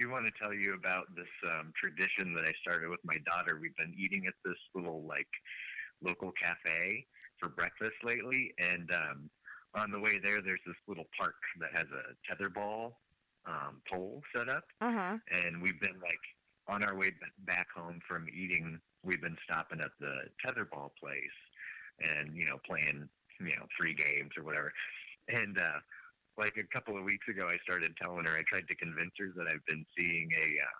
I do want to tell you about this um, tradition that I started with my daughter. We've been eating at this little like local cafe for breakfast lately, and um, on the way there, there's this little park that has a tetherball um, pole set up, Uh huh. and we've been like on our way back home from eating. We've been stopping at the tetherball place, and you know playing you know three games or whatever, and. uh like a couple of weeks ago, I started telling her. I tried to convince her that I've been seeing a uh,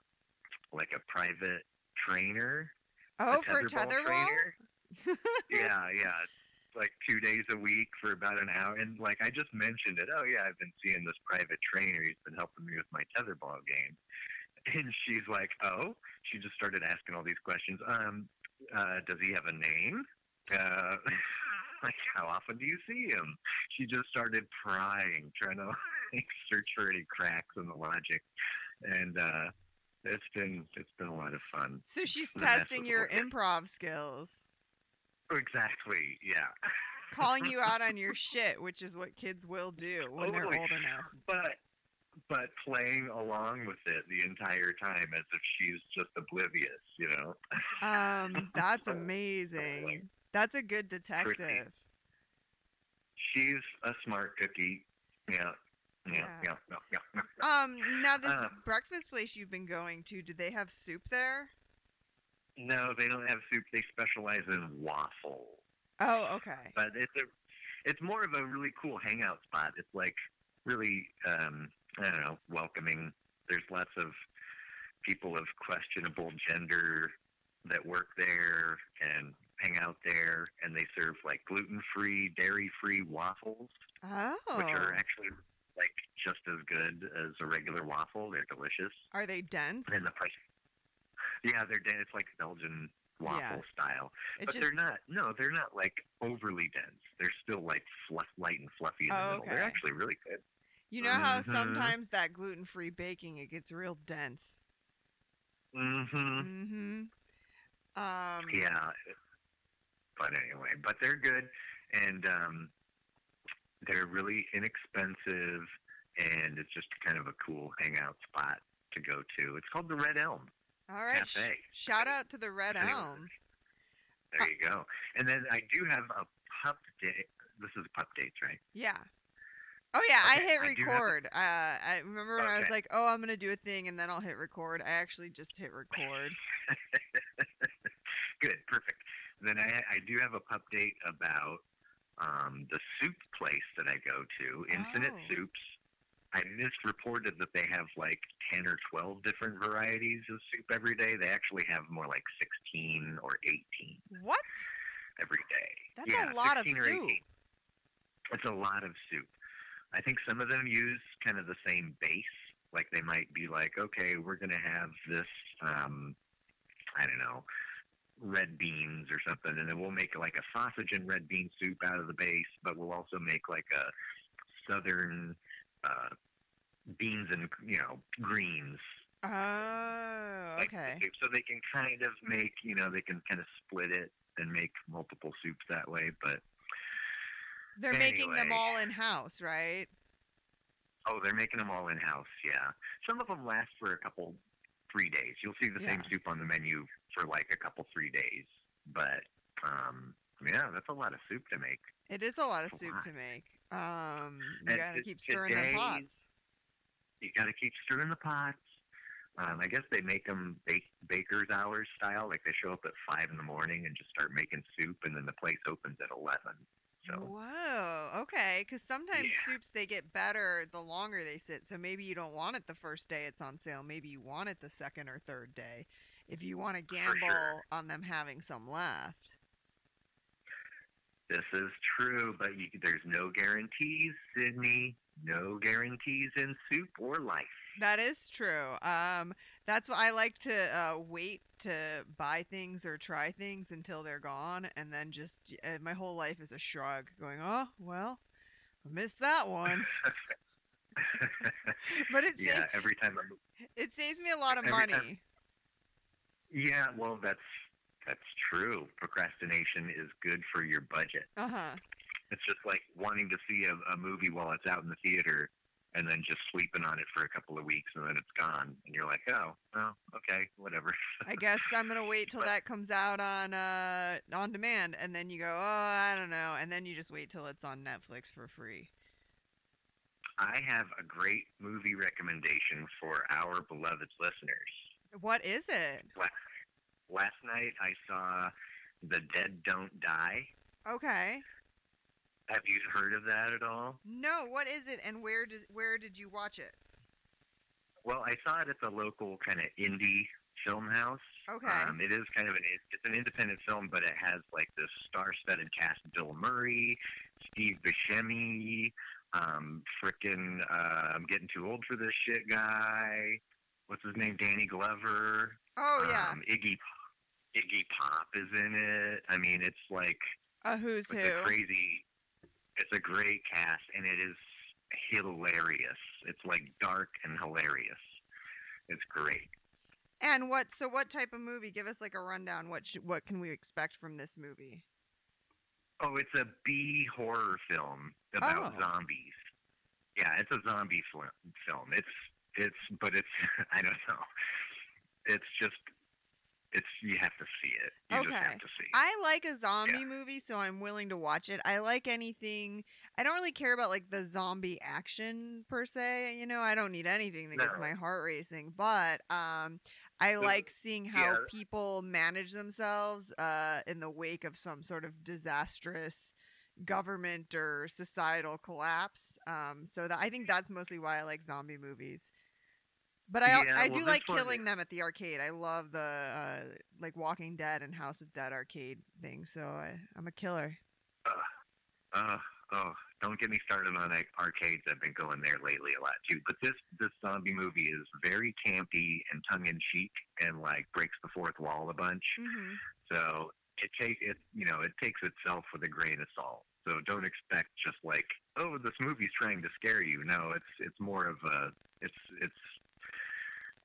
like a private trainer. Oh, for tetherball. trainer. yeah, yeah. Like two days a week for about an hour, and like I just mentioned it. Oh yeah, I've been seeing this private trainer. He's been helping me with my tetherball game, and she's like, oh. She just started asking all these questions. Um, uh, does he have a name? Uh, like how often do you see him? She just started prying, trying to like search for any cracks in the logic, and uh, it's been it's been a lot of fun. So she's testing your improv skills, Exactly, yeah. calling you out on your shit, which is what kids will do when they're Totally. old enough. but but playing along with it the entire time as if she's just oblivious, you know. Um, that's amazing. That's a good detective. She's a smart cookie. Yeah. Yeah, Yeah. yeah, yeah, yeah. yeah. Um, now this Uh. breakfast place you've been going to, do they have soup there? No, they don't have soup. They specialize in waffle. Oh, okay. But it's a it's more of a really cool hangout spot. It's like really um I don't know, welcoming. There's lots of people of questionable gender that work there and hang out there and they serve like gluten free, dairy free waffles, Oh, which are actually like just as good as a regular waffle. They're delicious. are they dense? And the price Yeah, they're dense. it's like Belgian waffle Yeah. style. But just they're not. No, they're not like overly dense. They're still like fluff, light and fluffy in the Oh, middle. They're actually really good. you know how Mhm. sometimes that gluten free baking it gets real dense. Mm-hmm. Mm-hmm. Um, Yeah. But anyway, but they're good, and um, they're really inexpensive, and it's just kind of a cool hangout spot to go to. It's called the Red Elm. all right. Cafe. shout out to the Red Anyway. Elm. There you go. And then I do have a pup date. This is pup dates, right? Yeah. Oh yeah, I Okay, hit I have a- record. uh, I remember when I was like, "Oh, I'm gonna do a thing," and then I'll hit record. I actually just hit record. Good, perfect. Then I, I do have a pup date about um, the soup place that I go to, Infinite Oh. Soups. I misreported that they have like 10 or 12 different varieties of soup every day. They actually have more like 16 or 18 What? every day. That's yeah, a lot of soup. 18. It's a lot of soup. I think some of them use kind of the same base. Like they might be like, okay, we're going to have this, um, I don't know, red beans or something, and then we'll make like a sausage and red bean soup out of the base, but we'll also make like a southern uh, beans and you know greens Oh, okay. soup. So they can kind of make, you know, they can kind of split it and make multiple soups that way. But They're making them all in house, right? oh, they're making them all in house. Yeah, some of them last for a couple, three days. You'll see the same soup on the menu for like a couple, three days. But um, yeah, that's a lot of soup to make. It is a lot of a soup lot. to make. Um, you gotta keep stirring today- pots. You got to keep stirring the pots. Um, I guess they make them bake, baker's hours style. Like they show up at five in the morning and just start making soup, and then the place opens at eleven. So Whoa, okay. Because sometimes Yeah. soups they get better the longer they sit. So maybe you don't want it the first day it's on sale. Maybe you want it the second or third day. If you want to gamble sure. on them having some left. This is true, but you, there's no guarantees, Sydney. No guarantees in soup or life. That is true. Um, that's why I like to uh, wait to buy things or try things until they're gone, and then just uh, my whole life is a shrug, going, "Oh well, I missed that one." But it yeah, saves every time I'm. it saves me a lot of money. time- Yeah, well, that's that's true. Procrastination is good for your budget. Uh huh. It's just like wanting to see a, a movie while it's out in the theater and then just sleeping on it for a couple of weeks, and then it's gone, and you're like, oh, well, okay, whatever. I guess I'm gonna wait till But- that comes out on uh on demand, and then you go, oh, I don't know, and then you just wait till it's on Netflix for free. I have a great movie recommendation for our beloved listeners. What is it? Last night I saw The Dead Don't Die. Okay. Have you heard of that at all? No, what is it, and where does where did you watch it? Well, I saw it at the local kind of indie film house. Okay. Um, it is kind of an it's an independent film, but it has like this star-studded cast: Bill Murray, Steve Buscemi, um, frickin' uh, I'm getting too old for this shit guy. What's his name? Danny Glover. oh yeah, Um, Iggy Iggy Pop is in it. I mean, it's like a who's it's a who. crazy. It's a great cast, and it is hilarious. It's like dark and hilarious. It's great. And what? So what type of movie? Give us like a rundown. What sh- what can we expect from this movie? Oh, it's a B horror film about Oh. zombies. Yeah, it's a zombie fl- film. It's it's but it's I don't know. It's just it's you have to see it. You just Okay. have to see. it. I like a zombie movie, so I'm willing to watch it. I like anything. I don't really care about like the zombie action per se. You know, I don't need anything that gets my heart racing. But um, I like seeing how yeah. people manage themselves uh, in the wake of some sort of disastrous government or societal collapse. Um, so that I think that's mostly why I like zombie movies. But I, Yeah, I well, do like this one- killing them at the arcade. I love the uh, like Walking Dead and House of Dead arcade thing. So I, I'm a killer. Uh, oh, don't get me started on like, arcades. I've been going there lately a lot too. But this this zombie movie is very campy and tongue in cheek, and like breaks the fourth wall a bunch. hmm So it take it you know it takes itself with a grain of salt. So don't expect just like oh this movie's trying to scare you. No, it's it's more of a it's it's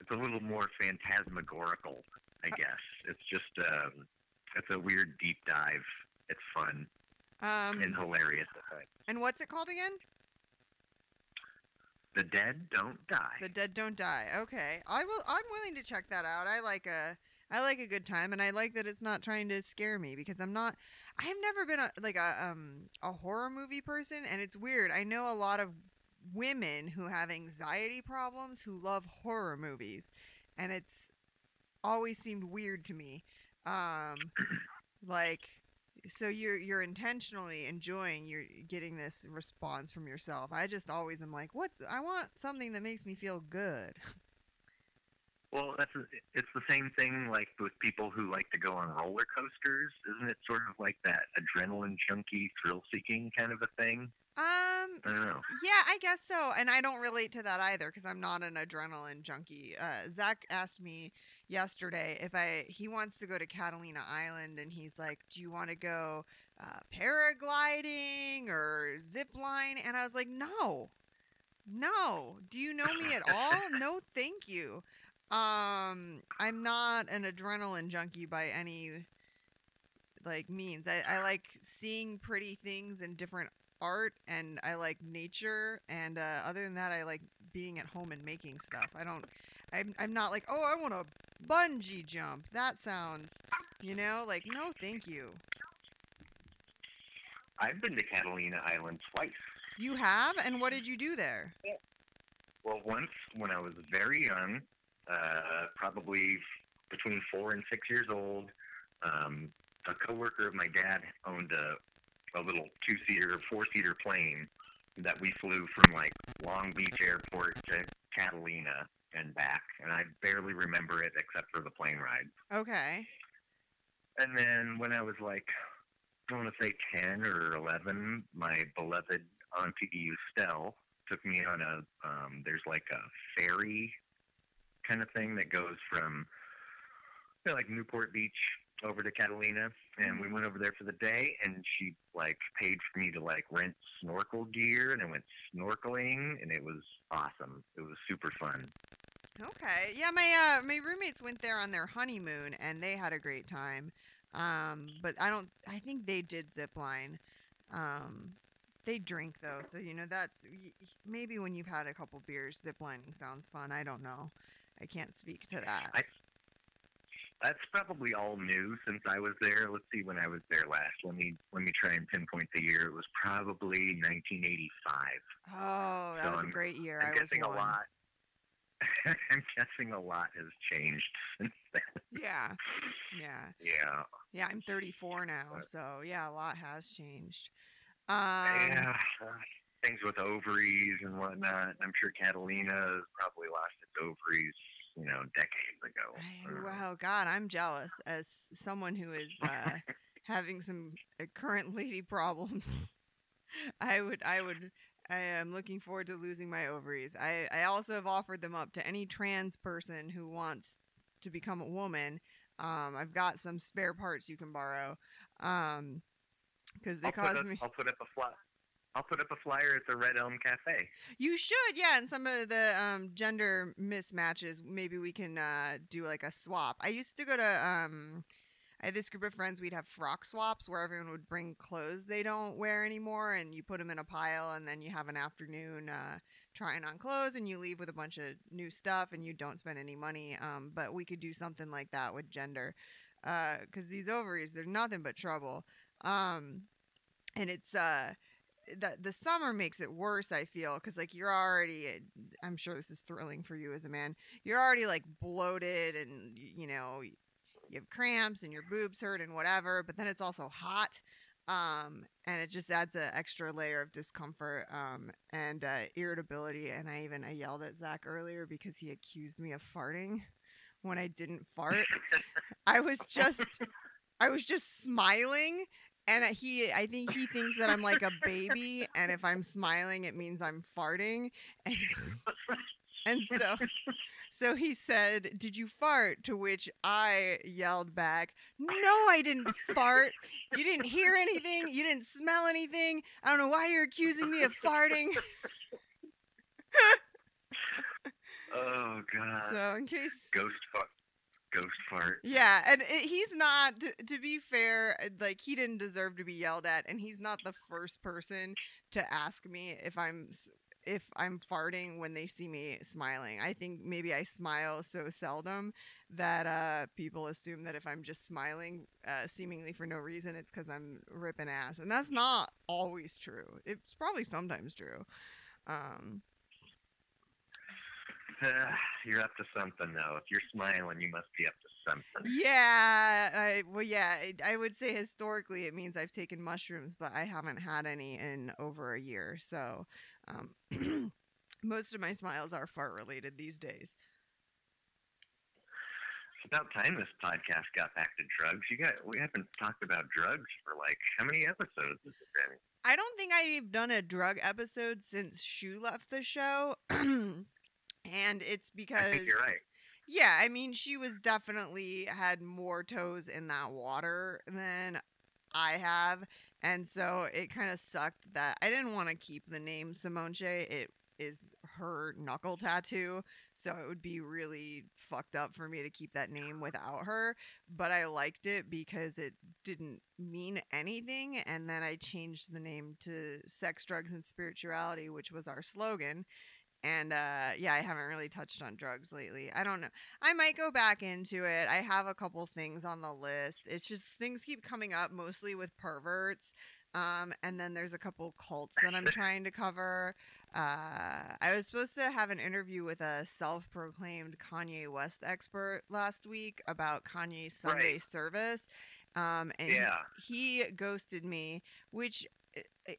it's a little more phantasmagorical, I guess. It's just um, it's a weird deep dive. It's fun Um, and hilarious. and what's it called again? The dead don't die. The Dead Don't Die. Okay, I will. I'm willing to check that out. I like a. I like a good time, and I like that it's not trying to scare me because I'm not. I've never been a like a um a horror movie person, and it's weird. I know a lot of women who have anxiety problems who love horror movies, and it's always seemed weird to me. Um, like so you're you're intentionally enjoying you're getting this response from yourself i just always am like what i want something that makes me feel good Well, that's it's the same thing like with people who like to go on roller coasters. Isn't it sort of like that adrenaline junkie, thrill seeking kind of a thing? Um I don't know. yeah i guess so and i don't relate to that either because i'm not an adrenaline junkie uh, zach asked me yesterday if i he wants to go to catalina island and he's like do you want to go uh, paragliding or zip line? And i was like no no. Do you know me at all? No thank you. Um i'm not an adrenaline junkie by any like means. I, I like seeing pretty things and different art and i like nature and uh, other than that i like being at home and making stuff. I don't i'm, I'm not like oh i want to bungee jump. That sounds you know like no thank you. I've been to Catalina Island twice. you have? And what did you do there? Well, once when I was very young, uh, probably between four and six years old, um, a coworker of my dad owned a, a little two-seater, four-seater plane that we flew from like Long Beach Airport to Catalina and back, and I barely remember it except for the plane ride. okay And then when I was like, I want to say 10 or 11, my beloved Auntie Estelle took me on a, um, there's like a ferry kind of thing that goes from you know, like Newport Beach over to Catalina. And we Mhm. went over there for the day, and she like paid for me to like rent snorkel gear, and I went snorkeling, and it was awesome. It was super fun. Okay. Yeah, my uh my roommates went there on their honeymoon and they had a great time. Um, but I don't I think they did zip line. Um, They drink though, so you know that's maybe when you've had a couple beers, zip lining sounds fun. I don't know. I can't speak to that. I- That's probably all new since I was there. Let's see when I was there last. Let me let me try and pinpoint the year. It was probably 1985. oh, that So was a I'm- great year. I'm I was guessing a lot. I'm guessing a lot has changed since then. Yeah, yeah, Yeah. yeah. I'm 34 now, But- so yeah, a lot has changed. Um, yeah. uh, Things with ovaries and whatnot. I'm sure Catalina has probably lost its ovaries, you know, decades ago. I- Uh, wow, God, I'm jealous as someone who is uh, having some uh, current lady problems. I would, I would, I am looking forward to losing my ovaries. I, I also have offered them up to any trans person who wants to become a woman. Um, I've got some spare parts you can borrow. Um, because they I'll up, me. I'll put up a fly. I'll put up a flyer at the Red Elm Cafe. You should, yeah. And some of the um, gender mismatches, maybe we can uh, do like a swap. I used to go to, um, I had this group of friends, we'd have frock swaps where everyone would bring clothes they don't wear anymore and you put them in a pile and then you have an afternoon uh, trying on clothes and you leave with a bunch of new stuff and you don't spend any money. Um, but we could do something like that with gender because these ovaries, they're nothing but trouble. Um, and it's, uh, the the summer makes it worse. I feel because like you're already. I'm sure this is thrilling for you as a man. You're already like bloated and you know you have cramps and your boobs hurt and whatever. But then it's also hot, um, and it just adds an extra layer of discomfort um, and uh, irritability. And I even I yelled at Zach earlier because he accused me of farting when I didn't fart. I was just I was just smiling and he I think he thinks that I'm like a baby and if I'm smiling it means I'm farting and and so so he said, "Did you fart?" to which I yelled back, "No, I didn't fart. You didn't hear anything. You didn't smell anything. I don't know why you're accusing me of farting." Oh God. So, in case Ghost fart. Ghost fart. Yeah, and it, he's not. To, to be fair, uh, like he didn't deserve to be yelled at, and he's not the first person to ask me if I'm if I'm farting when they see me smiling. I think maybe I smile so seldom that uh, people assume that if I'm just smiling, uh, seemingly for no reason, it's because I'm ripping ass, and that's not always true. It's probably sometimes true. Um, you're up to something though. If you're smiling, you must be up to something. Yeah, I, well, yeah, I, I would say historically it means I've taken mushrooms, but I haven't had any in over a year. So, um, most of my smiles are fart related these days. It's about time this podcast got back to drugs. You got we haven't talked about drugs for like how many episodes has it been? I don't think I've done a drug episode since Shu left the show. and it's because I think you're right. Yeah, I mean, she was definitely had more toes in that water than I have. And so it kind of sucked that I didn't want to keep the name Simonche. It is her knuckle tattoo. So it would be really fucked up for me to keep that name without her. But I liked it because it didn't mean anything. And then I changed the name to Sex, Drugs, and Spirituality, which was our slogan and uh yeah i haven't really touched on drugs lately i don't know i might go back into it i have a couple things on the list it's just things keep coming up mostly with perverts um and then there's a couple cults that i'm trying to cover uh i was supposed to have an interview with a self-proclaimed kanye west expert last week about kanye's sunday Right. service um and he- Yeah. he ghosted me which uh, uh,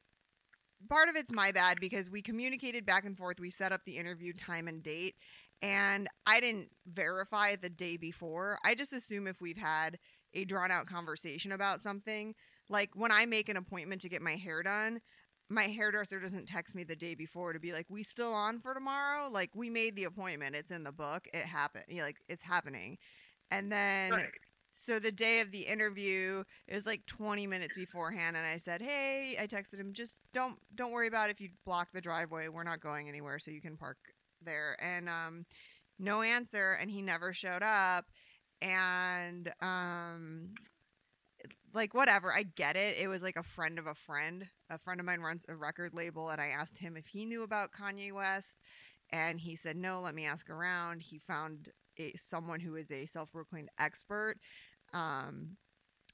part of it's my bad because we communicated back and forth. We set up the interview time and date, and I didn't verify the day before. I just assume if we've had a drawn out conversation about something, like when I make an appointment to get my hair done, my hairdresser doesn't text me the day before to be like, "We still on for tomorrow?" Like we made the appointment. It's in the book. It happened. Like it's happening. And then Right. So the day of the interview, it was like 20 minutes beforehand, and I said, "Hey," I texted him, "Just don't don't worry about if you block the driveway. We're not going anywhere, so you can park there." And um, no answer, and he never showed up. And um, like whatever. I get it. It was like a friend of a friend. A friend of mine runs a record label, and I asked him if he knew about Kanye West, and he said no. Let me ask around. He found a, someone who is a self-proclaimed expert. Um,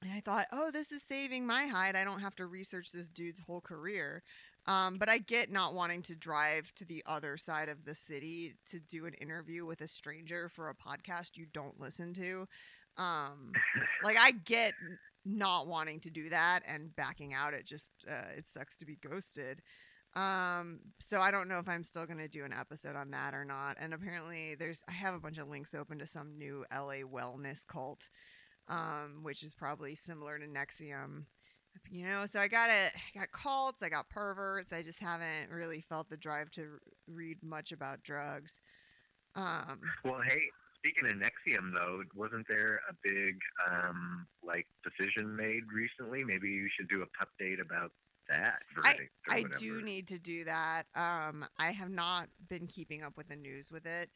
and I thought, oh, this is saving my hide. I don't have to research this dude's whole career. Um, but I get not wanting to drive to the other side of the city to do an interview with a stranger for a podcast you don't listen to. Um, like I get not wanting to do that and backing out. It just uh, it sucks to be ghosted. Um, so I don't know if I'm still gonna do an episode on that or not. And apparently, there's I have a bunch of links open to some new LA wellness cult, um, which is probably similar to NXIVM. You know, so I got it. I got cults. I got perverts. I just haven't really felt the drive to read much about drugs. Um, Well, hey, speaking of NXIVM, though, wasn't there a big um, like decision made recently? Maybe you should do a update about that. verdict or I do need to do that. Um, I have not been keeping up with the news with it.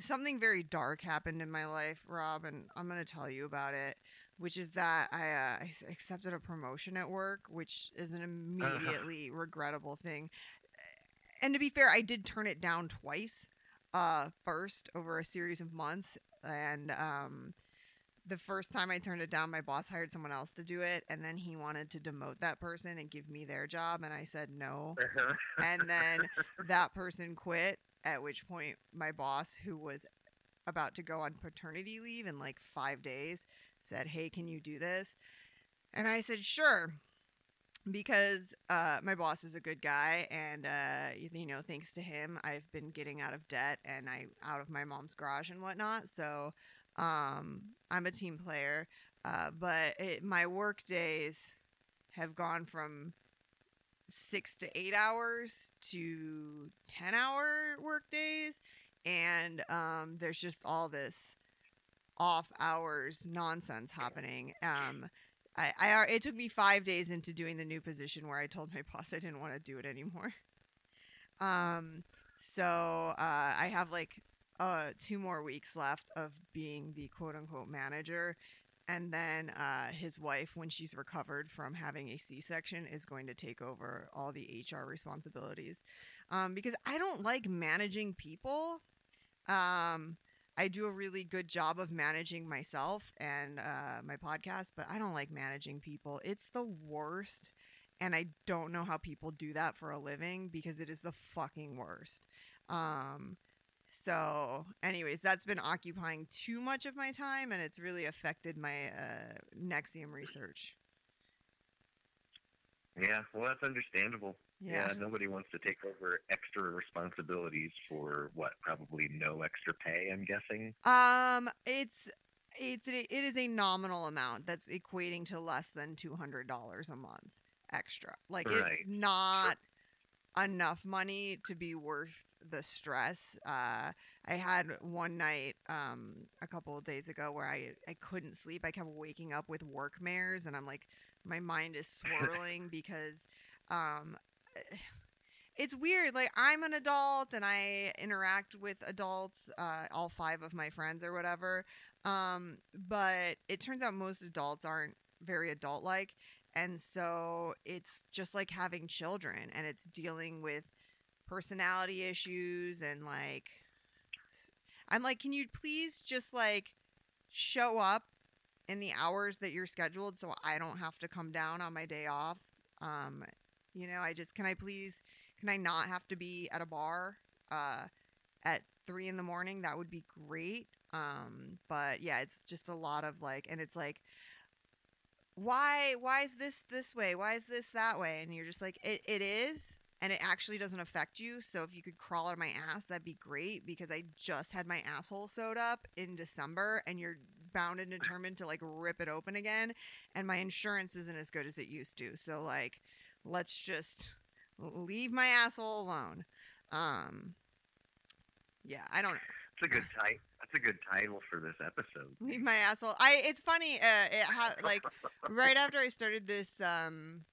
Something very dark happened in my life, Rob, and I'm going to tell you about it. Which is that I, uh, I accepted a promotion at work, which is an immediately regrettable thing. And to be fair, I did turn it down twice. Uh, first over a series of months, and um, the first time I turned it down, my boss hired someone else to do it, and then he wanted to demote that person and give me their job, and I said no. And then that person quit, at which point my boss, who was about to go on paternity leave in like five days, said, Hey, can you do this? And I said, Sure. Because uh, my boss is a good guy, and uh, you know, thanks to him, I've been getting out of debt and I out of my mom's garage and whatnot. So um, I'm a team player, uh, but it, my work days have gone from six to eight hours to 10 hour work days. And um, there's just all this off hours nonsense happening. Um, I, I, it took me five days into doing the new position where I told my boss I didn't want to do it anymore. Um, so uh, I have like uh, two more weeks left of being the quote unquote manager. And then uh, his wife, when she's recovered from having a C section, is going to take over all the HR responsibilities. Um, because I don't like managing people. Um, I do a really good job of managing myself and uh, my podcast, but I don't like managing people. It's the worst. And I don't know how people do that for a living because it is the fucking worst. Um, so, anyways, that's been occupying too much of my time, and it's really affected my uh, NXIVM research. Yeah, well, that's understandable. Yeah. Yeah. nobody wants to take over extra responsibilities for what? Probably no extra pay. I'm guessing. Um, it's it's it is a nominal amount that's equating to less than two hundred dollars a month extra. Like it's Right. not enough money to be worth the stress. Uh, I had one night um a couple of days ago where I I couldn't sleep. I kept waking up with work mares, and I'm like, my mind is swirling because um. It's weird. Like I'm an adult and I interact with adults, uh, all five of my friends or whatever. Um, but it turns out most adults aren't very adult like. And so it's just like having children and it's dealing with personality issues and like I'm like, can you please just like show up in the hours that you're scheduled so I don't have to come down on my day off? Um, you know, I just can I please can I not have to be at a bar uh at three in the morning? That would be great. Um, but yeah, it's just a lot of like and it's like why why is this this way why is this that way and you're just like it, it is and it actually doesn't affect you so if you could crawl out of my ass that'd be great because i just had my asshole sewed up in december and you're bound and determined to like rip it open again and my insurance isn't as good as it used to so like let's just leave my asshole alone um yeah i don't That's a good title. That's a good title for this episode. leave my asshole i it's funny uh it ha- like right after I started this um,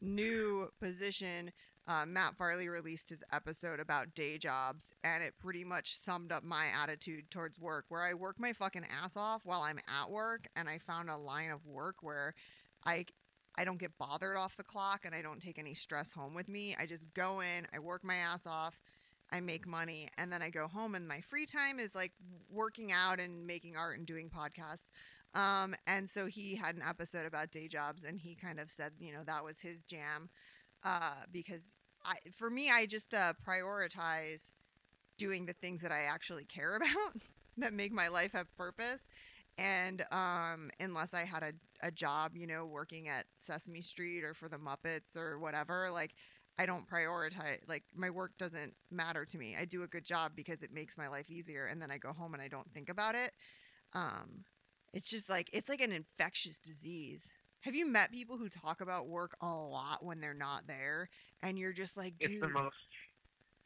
new position, uh, Matt Farley released his episode about day jobs, and it pretty much summed up my attitude towards work, where I work my fucking ass off while I'm at work, and I found a line of work where I I don't get bothered off the clock and I don't take any stress home with me. I just go in, I work my ass off, I make money, and then I go home and my free time is like working out and making art and doing podcasts. Um, and so he had an episode about day jobs and he kind of said, you know, that was his jam. Uh, because I, for me, I just uh, prioritize doing the things that I actually care about that make my life have purpose. And um, unless I had a, a job, you know, working at Sesame Street or for the Muppets or whatever, like I don't prioritize, like my work doesn't matter to me. I do a good job because it makes my life easier. And then I go home and I don't think about it. Um, it's just like, it's like an infectious disease. Have you met people who talk about work a lot when they're not there? And you're just like, dude. It's the most,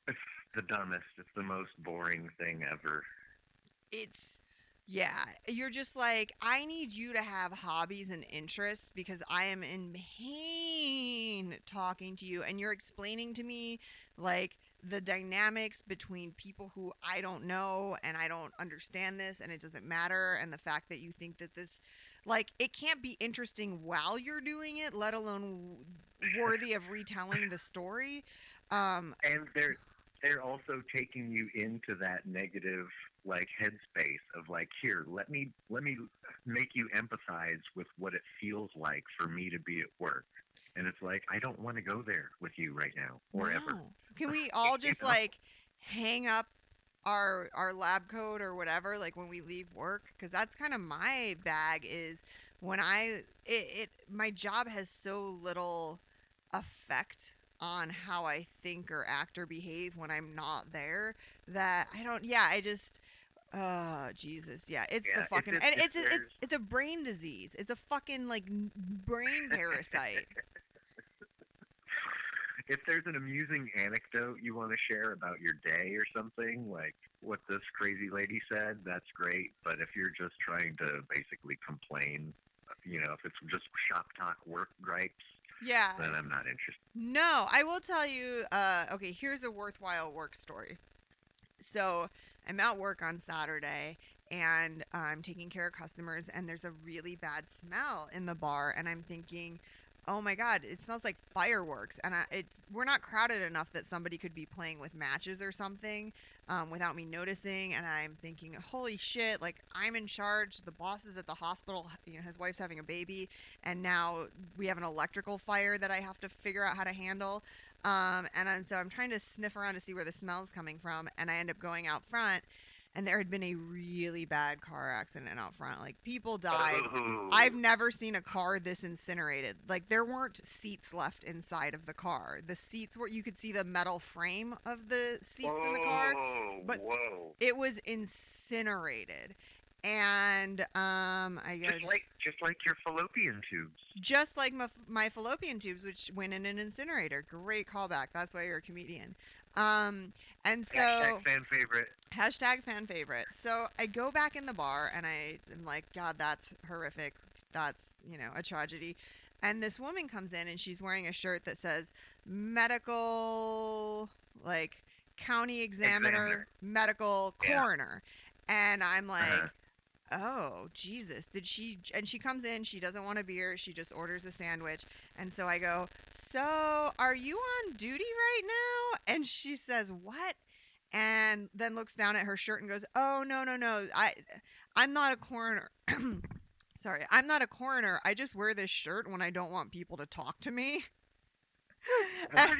it's the dumbest. It's the most boring thing ever. it's yeah you're just like i need you to have hobbies and interests because i am in pain talking to you and you're explaining to me like the dynamics between people who i don't know and i don't understand this and it doesn't matter and the fact that you think that this like it can't be interesting while you're doing it let alone worthy of retelling the story. Um and they're they're also taking you into that negative like headspace of like here let me let me make you empathize with what it feels like for me to be at work. And it's like i don't want to go there with you right now or ever. Can we all just like hang up our our lab coat or whatever like when we leave work cuz that's kind of my bag is when I it, it my job has so little effect on how I think or act or behave when I'm not there that I don't yeah, I just Oh Jesus, yeah, it's Yeah, the fucking it- and if it's it's it's a brain disease. It's a fucking like brain parasite. If there's an amusing anecdote you want to share about your day or something like what this crazy lady said that's great but if you're just trying to basically complain you know if it's just shop talk work gripes yeah. then i'm not interested No, I will tell you. Uh, okay, here's a worthwhile work story. So I'm at work on Saturday and I'm taking care of customers, and there's a really bad smell in the bar, and I'm thinking. Oh my God! It smells like fireworks, and I, it's we're not crowded enough that somebody could be playing with matches or something um, without me noticing. And I'm thinking, holy shit! Like I'm in charge. The boss is at the hospital. You know, his wife's having a baby, and now we have an electrical fire that I have to figure out how to handle. Um, and so I'm trying to sniff around to see where the smell's coming from, and I end up going out front, and there had been a really bad car accident out front. Like people died. I've never seen a car this incinerated. Like there weren't seats left inside of the car. The seats were you could see the metal frame of the seats in the car. But- whoa It was incinerated. And um I got just like just like your fallopian tubes just like my, my fallopian tubes, which went in an incinerator. Great callback. That's why you're a comedian. Um, and so Hashtag fan favorite hashtag fan favorite. So I go back in the bar and I am like, God, that's horrific. That's you know a tragedy. And this woman comes in and she's wearing a shirt that says medical, like county examiner, Examiner. medical Yeah. coroner. And I'm like, Uh-huh. oh jesus did she and she comes in she doesn't want a beer she just orders a sandwich and so i go so are you on duty right now and she says what? and then looks down at her shirt and goes oh no no no. I i'm not a coroner. Sorry i'm not a coroner. I just wear this shirt when i don't want people to talk to me. And,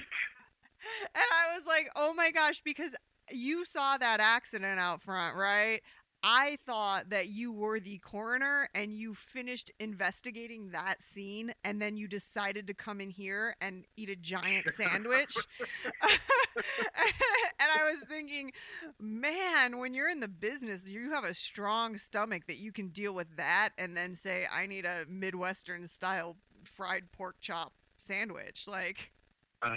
and I was like, oh my gosh, because you saw that accident out front, right? I thought that you were the coroner and you finished investigating that scene and then you decided to come in here and eat a giant sandwich. and I was thinking, man, when you're in the business, you have a strong stomach that you can deal with that and then say, I need a Midwestern style fried pork chop sandwich. Like, Uh,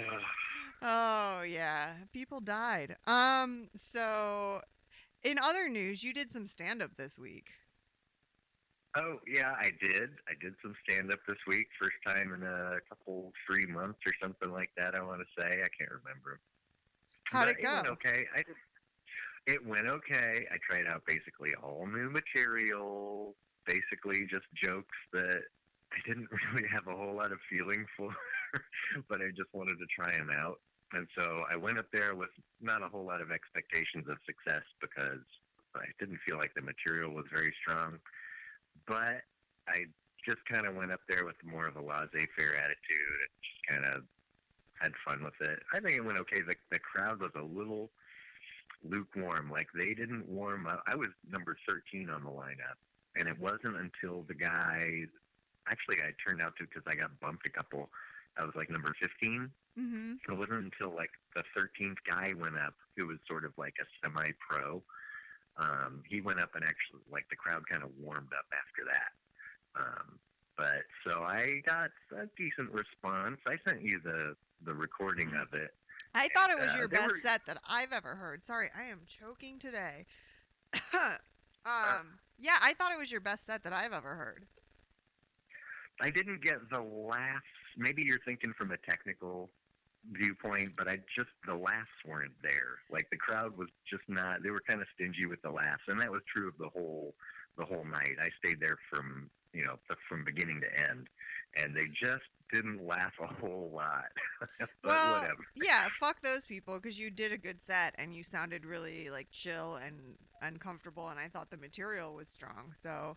Oh yeah, people died. Um, so in other news, you did some stand up this week. oh yeah, I did. I did some stand up this week. First time in a couple three months or something like that. I want to say I can't remember. How'd But it go? went okay. I did, it went okay. I tried out basically all new material. Basically, just jokes that I didn't really have a whole lot of feeling for, but I just wanted to try them out. And so I went up there with not a whole lot of expectations of success because I didn't feel like the material was very strong. But I just kind of went up there with more of a laissez-faire attitude and just kind of had fun with it. I think it went okay. The the crowd was a little lukewarm. Like they didn't warm up. I was number 13 on the lineup, and it wasn't until the guy. Actually, I turned out to because I got bumped a couple. I was like number 15. Mm-hmm. It wasn't until like the 13th guy went up, who was sort of like a semi-pro. Um, he went up and actually, like, the crowd kind of warmed up after that. Um, but so I got a decent response. I sent you the the recording of it. I thought it was Uh, your best were- set that I've ever heard. Sorry, I am choking today. um, yeah, I thought it was your best set that I've ever heard. I didn't get the laughs. Maybe you're thinking from a technical viewpoint, but I just the laughs weren't there. Like the crowd was just not. They were kind of stingy with the laughs, and that was true of the whole the whole night. I stayed there from you know from beginning to end, and they just didn't laugh a whole lot. but well, whatever. yeah, fuck those people because you did a good set and you sounded really like chill and uncomfortable, and I thought the material was strong. So,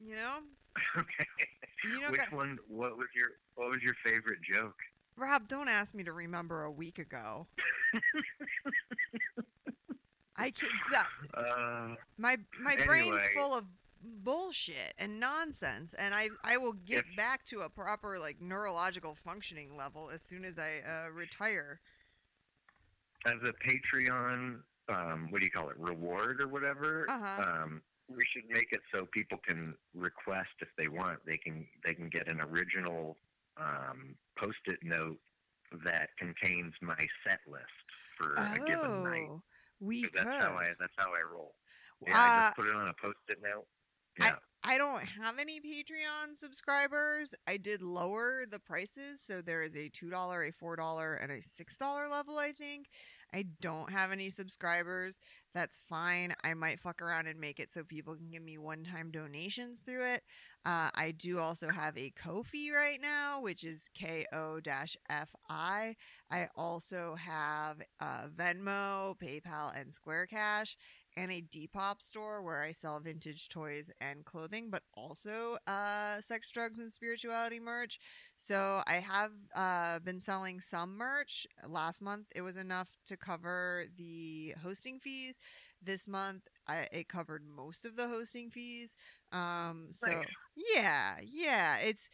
you know, okay. you Which got- one? What was your What was your favorite joke? Rob, don't ask me to remember a week ago. I can't. That, Uh, my my brain's Anyway. full of bullshit and nonsense, and I I will get If- back to a proper like neurological functioning level as soon as I uh, retire. as a Patreon, um, what do you call it, reward or whatever? Uh-huh. Um, we should make it so people can request if they want. They can they can get an original um, post-it note that contains my set list for a given night. Oh, we 'Cause could. That's how I that's how I roll. Yeah, Uh, I just put it on a post-it note. I- Yeah. I don't have any Patreon subscribers. I did lower the prices, so there is a two dollar, a four dollar, and a six dollar level. I think. I don't have any subscribers. That's fine. I might fuck around and make it so people can give me one time donations through it. Uh, I do also have a Ko-fi right now, which is ko fi. I also have uh, Venmo, PayPal, and Square Cash and a Depop store where I sell vintage toys and clothing, but also uh, sex, drugs, and spirituality merch. So I have uh, been selling some merch. Last month, it was enough to cover the hosting fees. This month, I, it covered most of the hosting fees. Um, so Nice. yeah, yeah, it's.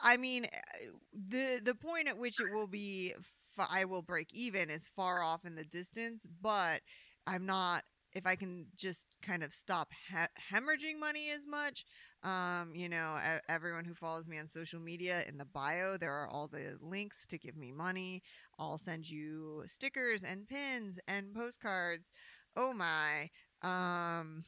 I mean, uh, the the point at which it will be, f- I will break even is far off in the distance, but I'm not if I can just kind of stop he- hemorrhaging money as much, um, you know, everyone who follows me on social media in the bio, there are all the links to give me money. I'll send you stickers and pins and postcards. Oh my. Um,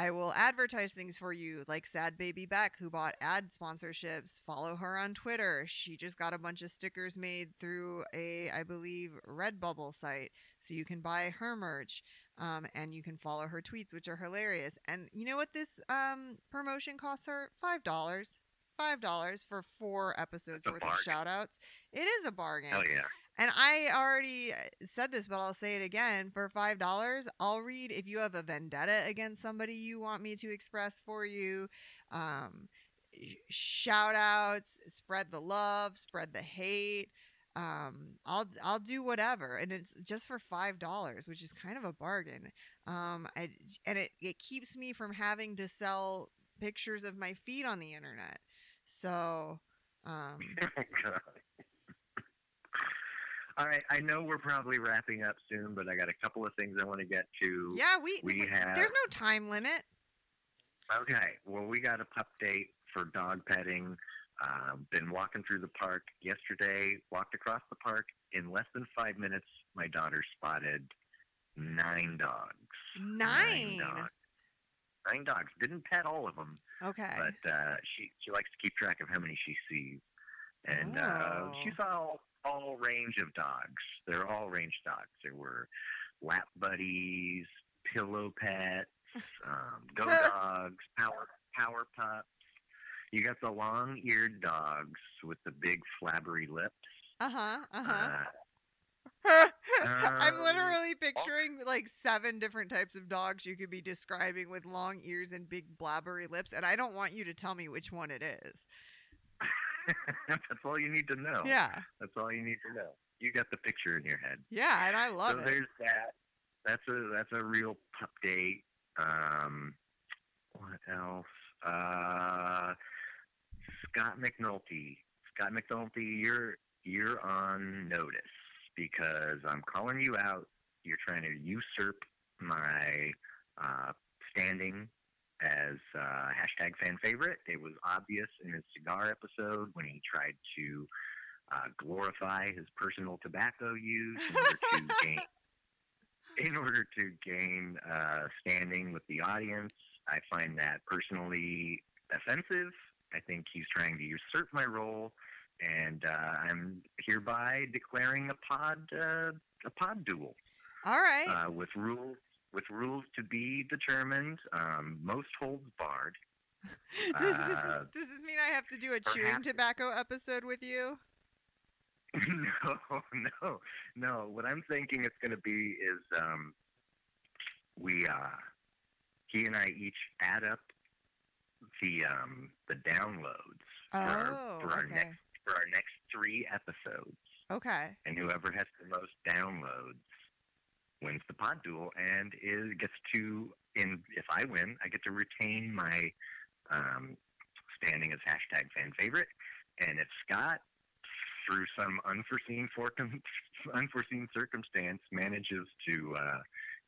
I will advertise things for you, like Sad Baby Beck, who bought ad sponsorships. Follow her on Twitter. She just got a bunch of stickers made through a, I believe, Redbubble site. So you can buy her merch um, and you can follow her tweets, which are hilarious. And you know what this um, promotion costs her? Five dollars. Five dollars for four episodes worth bargain. of shout outs. It is a bargain. Hell yeah. And I already uh, said this, but I'll say it again. For five dollars, I'll read if you have a vendetta against somebody you want me to express for you. Um, shout outs, spread the love, spread the hate. Um, I'll I'll do whatever, and it's just for five dollars, which is kind of a bargain. Um, I, and it it keeps me from having to sell pictures of my feet on the internet. So, um. All right, I know we're probably wrapping up soon, but I got a couple of things I want to get to. yeah, we, we we- have- there's no time limit. Okay, well, we got a pup date for dog petting. Um, been walking through the park yesterday. Walked across the park in less than five minutes. My daughter spotted nine dogs. Nine. dogs. Nine dogs. Didn't pet all of them, Okay. but uh, she she likes to keep track of how many she sees. And uh, she Oh. saw all, all range of dogs. They're all range dogs. There were lap buddies, pillow pets, um, go dogs, power power pups. You got the long-eared dogs with the big flabbery lips. Uh-huh. Uh-huh. Uh, I'm Um, literally picturing like seven different types of dogs you could be describing with long ears and big blabbery lips, and I don't want you to tell me which one it is. that's all you need to know. Yeah. That's all you need to know. You got the picture in your head. Yeah, and I love so it. So there's that. That's a that's a real pup date. Um, what else? Uh, Scott McNulty. Scott McNulty, you're you're on notice because I'm calling you out. You're trying to usurp my uh, standing as uh, hashtag fan favorite. It was obvious in his cigar episode when he tried to uh, glorify his personal tobacco use in order to gain in order to gain uh, standing with the audience. I find that personally offensive. I think he's trying to usurp my role, and uh, I'm hereby declaring a pod uh, a pod duel All right. uh, with rules with rules to be determined. Um, most holds barred. does, this, uh, does this mean I have to do a chewing tobacco episode with you? no, no, no. What I'm thinking it's going to be is um, we, uh, he and I each add up the um, the downloads for our, Oh, for our okay. next for our next three episodes, Okay. and whoever has the most downloads wins the pod duel and is gets to. In if I win, I get to retain my um, standing as hashtag fan favorite, and if Scott through some unforeseen forcum- unforeseen circumstance manages to uh,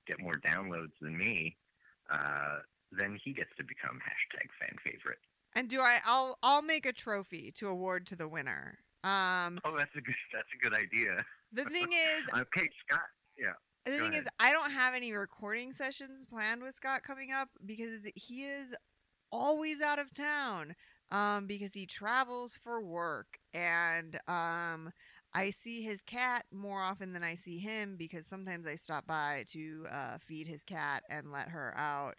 get more downloads than me, uh, then he gets to become hashtag fan favorite. And do I? I'll I'll make a trophy to award to the winner. Um, Oh, that's a good that's a good idea. the thing is, Okay, Scott. Yeah. The go thing is. I don't have any recording sessions planned with Scott coming up because he is always out of town. Um, because he travels for work, and um, I see his cat more often than I see him because sometimes I stop by to uh, feed his cat and let her out.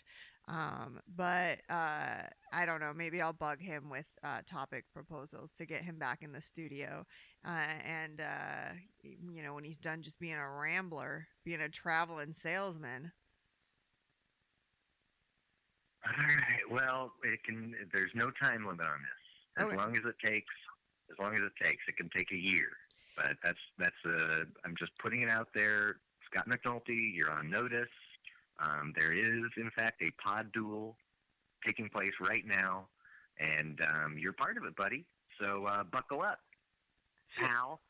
Um, but uh, I don't know. Maybe I'll bug him with uh, topic proposals to get him back in the studio. Uh, and uh, you know, when he's done just being a rambler, being a traveling salesman. All right. Well, it can. There's no time limit on this. As Okay. long as it takes, as long as it takes, it can take a year. But that's that's uh, I'm just putting it out there. Scott McNulty, you're on notice. Um, there is, in fact, a pod duel taking place right now, and um, you're part of it, buddy. So uh, buckle up, pal.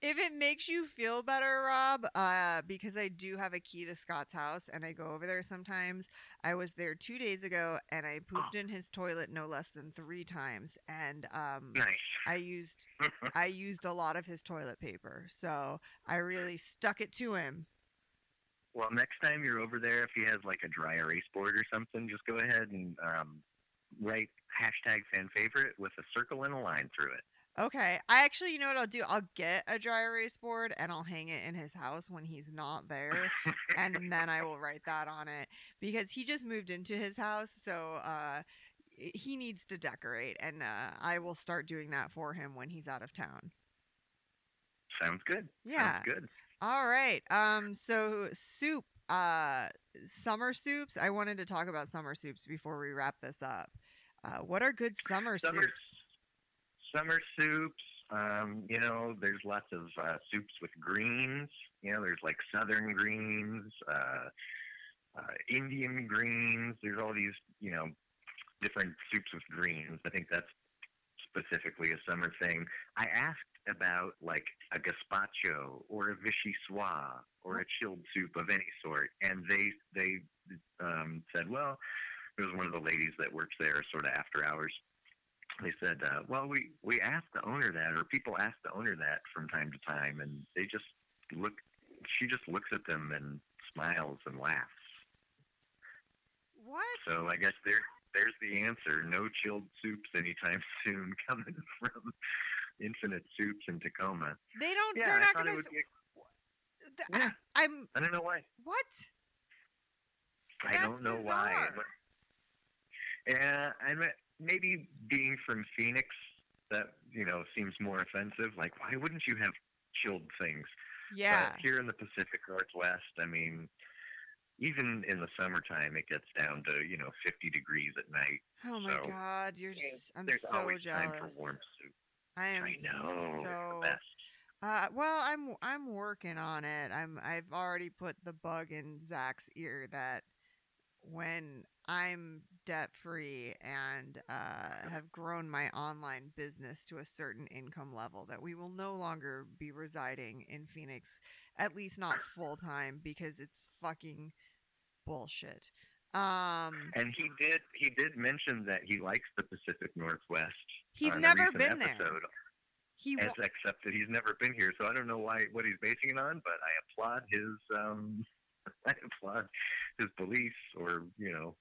If it makes you feel better, Rob, uh, because I do have a key to Scott's house and I go over there sometimes. I was there two days ago and I pooped in his toilet no less than three times, and um, Nice. I used I used a lot of his toilet paper, so I really stuck it to him. Well, next time you're over there, if he has like a dry erase board or something, just go ahead and um, write hashtag fan favorite with a circle and a line through it. Okay, I actually, you know what I'll do? I'll get a dry erase board and I'll hang it in his house when he's not there, and then I will write that on it because he just moved into his house, so uh, he needs to decorate, and uh, I will start doing that for him when he's out of town. Sounds good. Yeah. Sounds good. All right. Um. So soup. Uh. Summer soups. I wanted to talk about summer soups before we wrap this up. Uh, what are good summer, Summer soups? Summer soups. Um, you know, there's lots of uh, soups with greens. You know, there's like southern greens, uh, uh, Indian greens. There's all these, you know, different soups with greens. I think that's specifically a summer thing. I asked about like a gazpacho or a vichyssoise or a chilled soup of any sort, and they they um, said, well, it was one of the ladies that works there, sort of after hours. They said, uh, well, we we asked the owner that, or people ask the owner that from time to time, and they just look. She just looks at them and smiles and laughs. What? So I guess there there's the answer. No chilled soups anytime soon coming from Infinite Soups in Tacoma. they don't. Yeah, they're I not going to. be. I, I'm. I don't know why. What? I That's don't know why. But, yeah, I mean, maybe being from Phoenix, that you know seems more offensive. Like, why wouldn't you have chilled things? Yeah. But here in the Pacific Northwest, I mean, even in the summertime, it gets down to you know 50 degrees at night. Oh my so, god, you're Yeah, s- I'm There's so always time jealous. for warm soup. I am I know. it's so the best. Uh, well, I'm I'm working on it. I'm I've already put the bug in Zach's ear that when I'm debt free and uh, have grown my online business to a certain income level, that we will no longer be residing in Phoenix, at least not full time, because it's fucking bullshit. Um, And he did he did mention that he likes the Pacific Northwest. he's never been there. episode, He wa- As except that he's never been here, so I don't know why what he's basing it on, but I applaud his um I applaud his beliefs or you know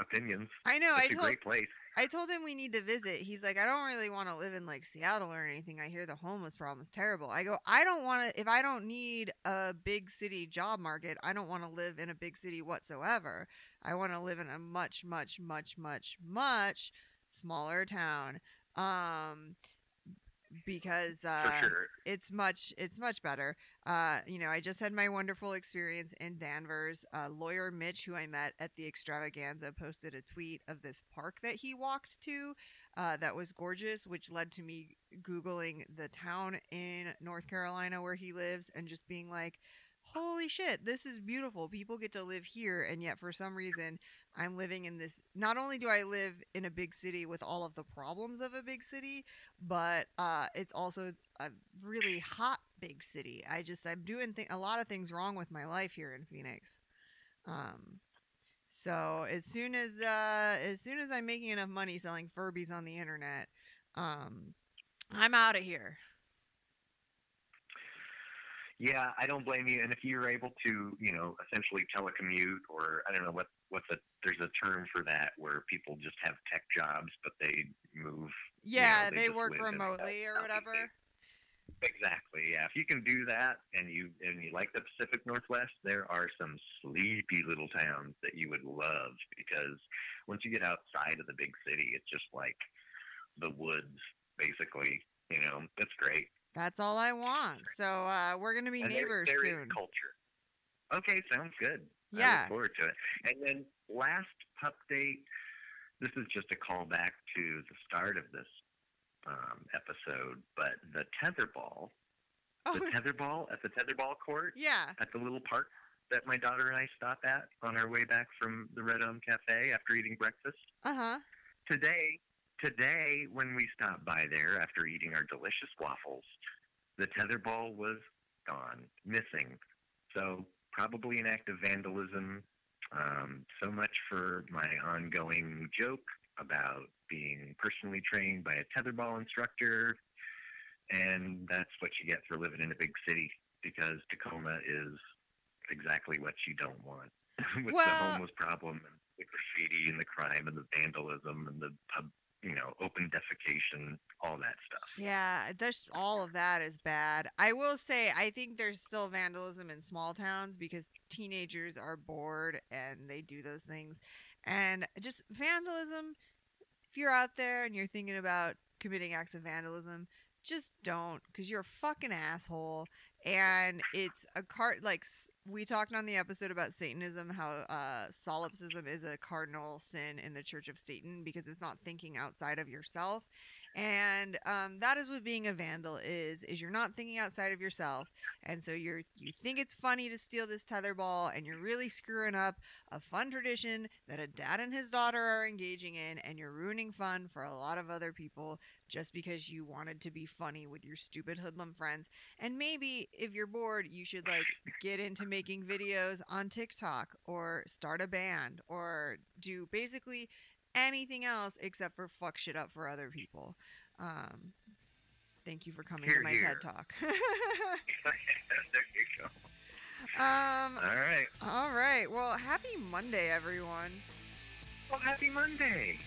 opinions. I know. I It's a told great place. I told him we need to visit. He's like, I don't really want to live in like Seattle or anything. I hear the homeless problem is terrible. I go, I don't want to, if I don't need a big city job market, I don't want to live in a big city whatsoever. I want to live in a much, much, much, much, much smaller town. Um, because uh, sure. it's much it's much better uh you know i just had my wonderful experience in danvers uh, lawyer mitch who i met at the extravaganza posted a tweet of this park that he walked to uh, that was gorgeous which led to me googling the town in north carolina where he lives and just being like holy shit this is beautiful people get to live here and yet for some reason i'm living in this not only do i live in a big city with all of the problems of a big city but uh, it's also a really hot big city. I just I'm doing th- a lot of things wrong with my life here in Phoenix. Um, so as soon as uh, as soon as I'm making enough money selling Furbies on the internet, um, I'm out of here. Yeah, I don't blame you. And if you're able to, you know, essentially telecommute, or I don't know what what the there's a term for that where people just have tech jobs, but they move. Yeah, they they, work a remotely or whatever. Exactly. Yeah. If you can do that, and you and you like the Pacific Northwest, there are some sleepy little towns that you would love because once you get outside of the big city, it's just like the woods, basically. You know, it's great. That's all I want. So uh, we're gonna be And there- neighbors there is soon. culture. Okay, sounds good. I Yeah. look forward to it. And then last pup date. This is just a callback to the start of this um, episode, but the tetherball, Oh, the tetherball at the tetherball court yeah. at the little park that my daughter and I stop at on our way back from the Red Elm Cafe after eating breakfast. Uh huh. Today, today when we stopped by there after eating our delicious waffles, the tetherball was gone, missing. So probably an act of vandalism. Um, so much for my ongoing joke about being personally trained by a tetherball instructor, and that's what you get for living in a big city because Tacoma is exactly what you don't want with the homeless problem and the graffiti and the crime and the vandalism and the pub, you know, open defecation, all that stuff. Yeah, that's all of that is bad. I will say I think there's still vandalism in small towns because teenagers are bored and they do those things. And just vandalism, if you're out there and you're thinking about committing acts of vandalism, just don't cuz you're a fucking asshole and it's a card like we talked on the episode about satanism how uh solipsism is a cardinal sin in the church of satan because it's not thinking outside of yourself and um, that is what being a vandal is is you're not thinking outside of yourself. And so you're you think it's funny to steal this tetherball and you're really screwing up a fun tradition that a dad and his daughter are engaging in and you're ruining fun for a lot of other people just because you wanted to be funny with your stupid hoodlum friends. And maybe if you're bored you should like get into making videos on tiktok or start a band or do basically anything else except for fuck shit up for other people. Um, thank you for coming Here, to my here. TED Talk. there you go. um, All right. all right. Well, happy Monday, everyone. Well, happy Monday.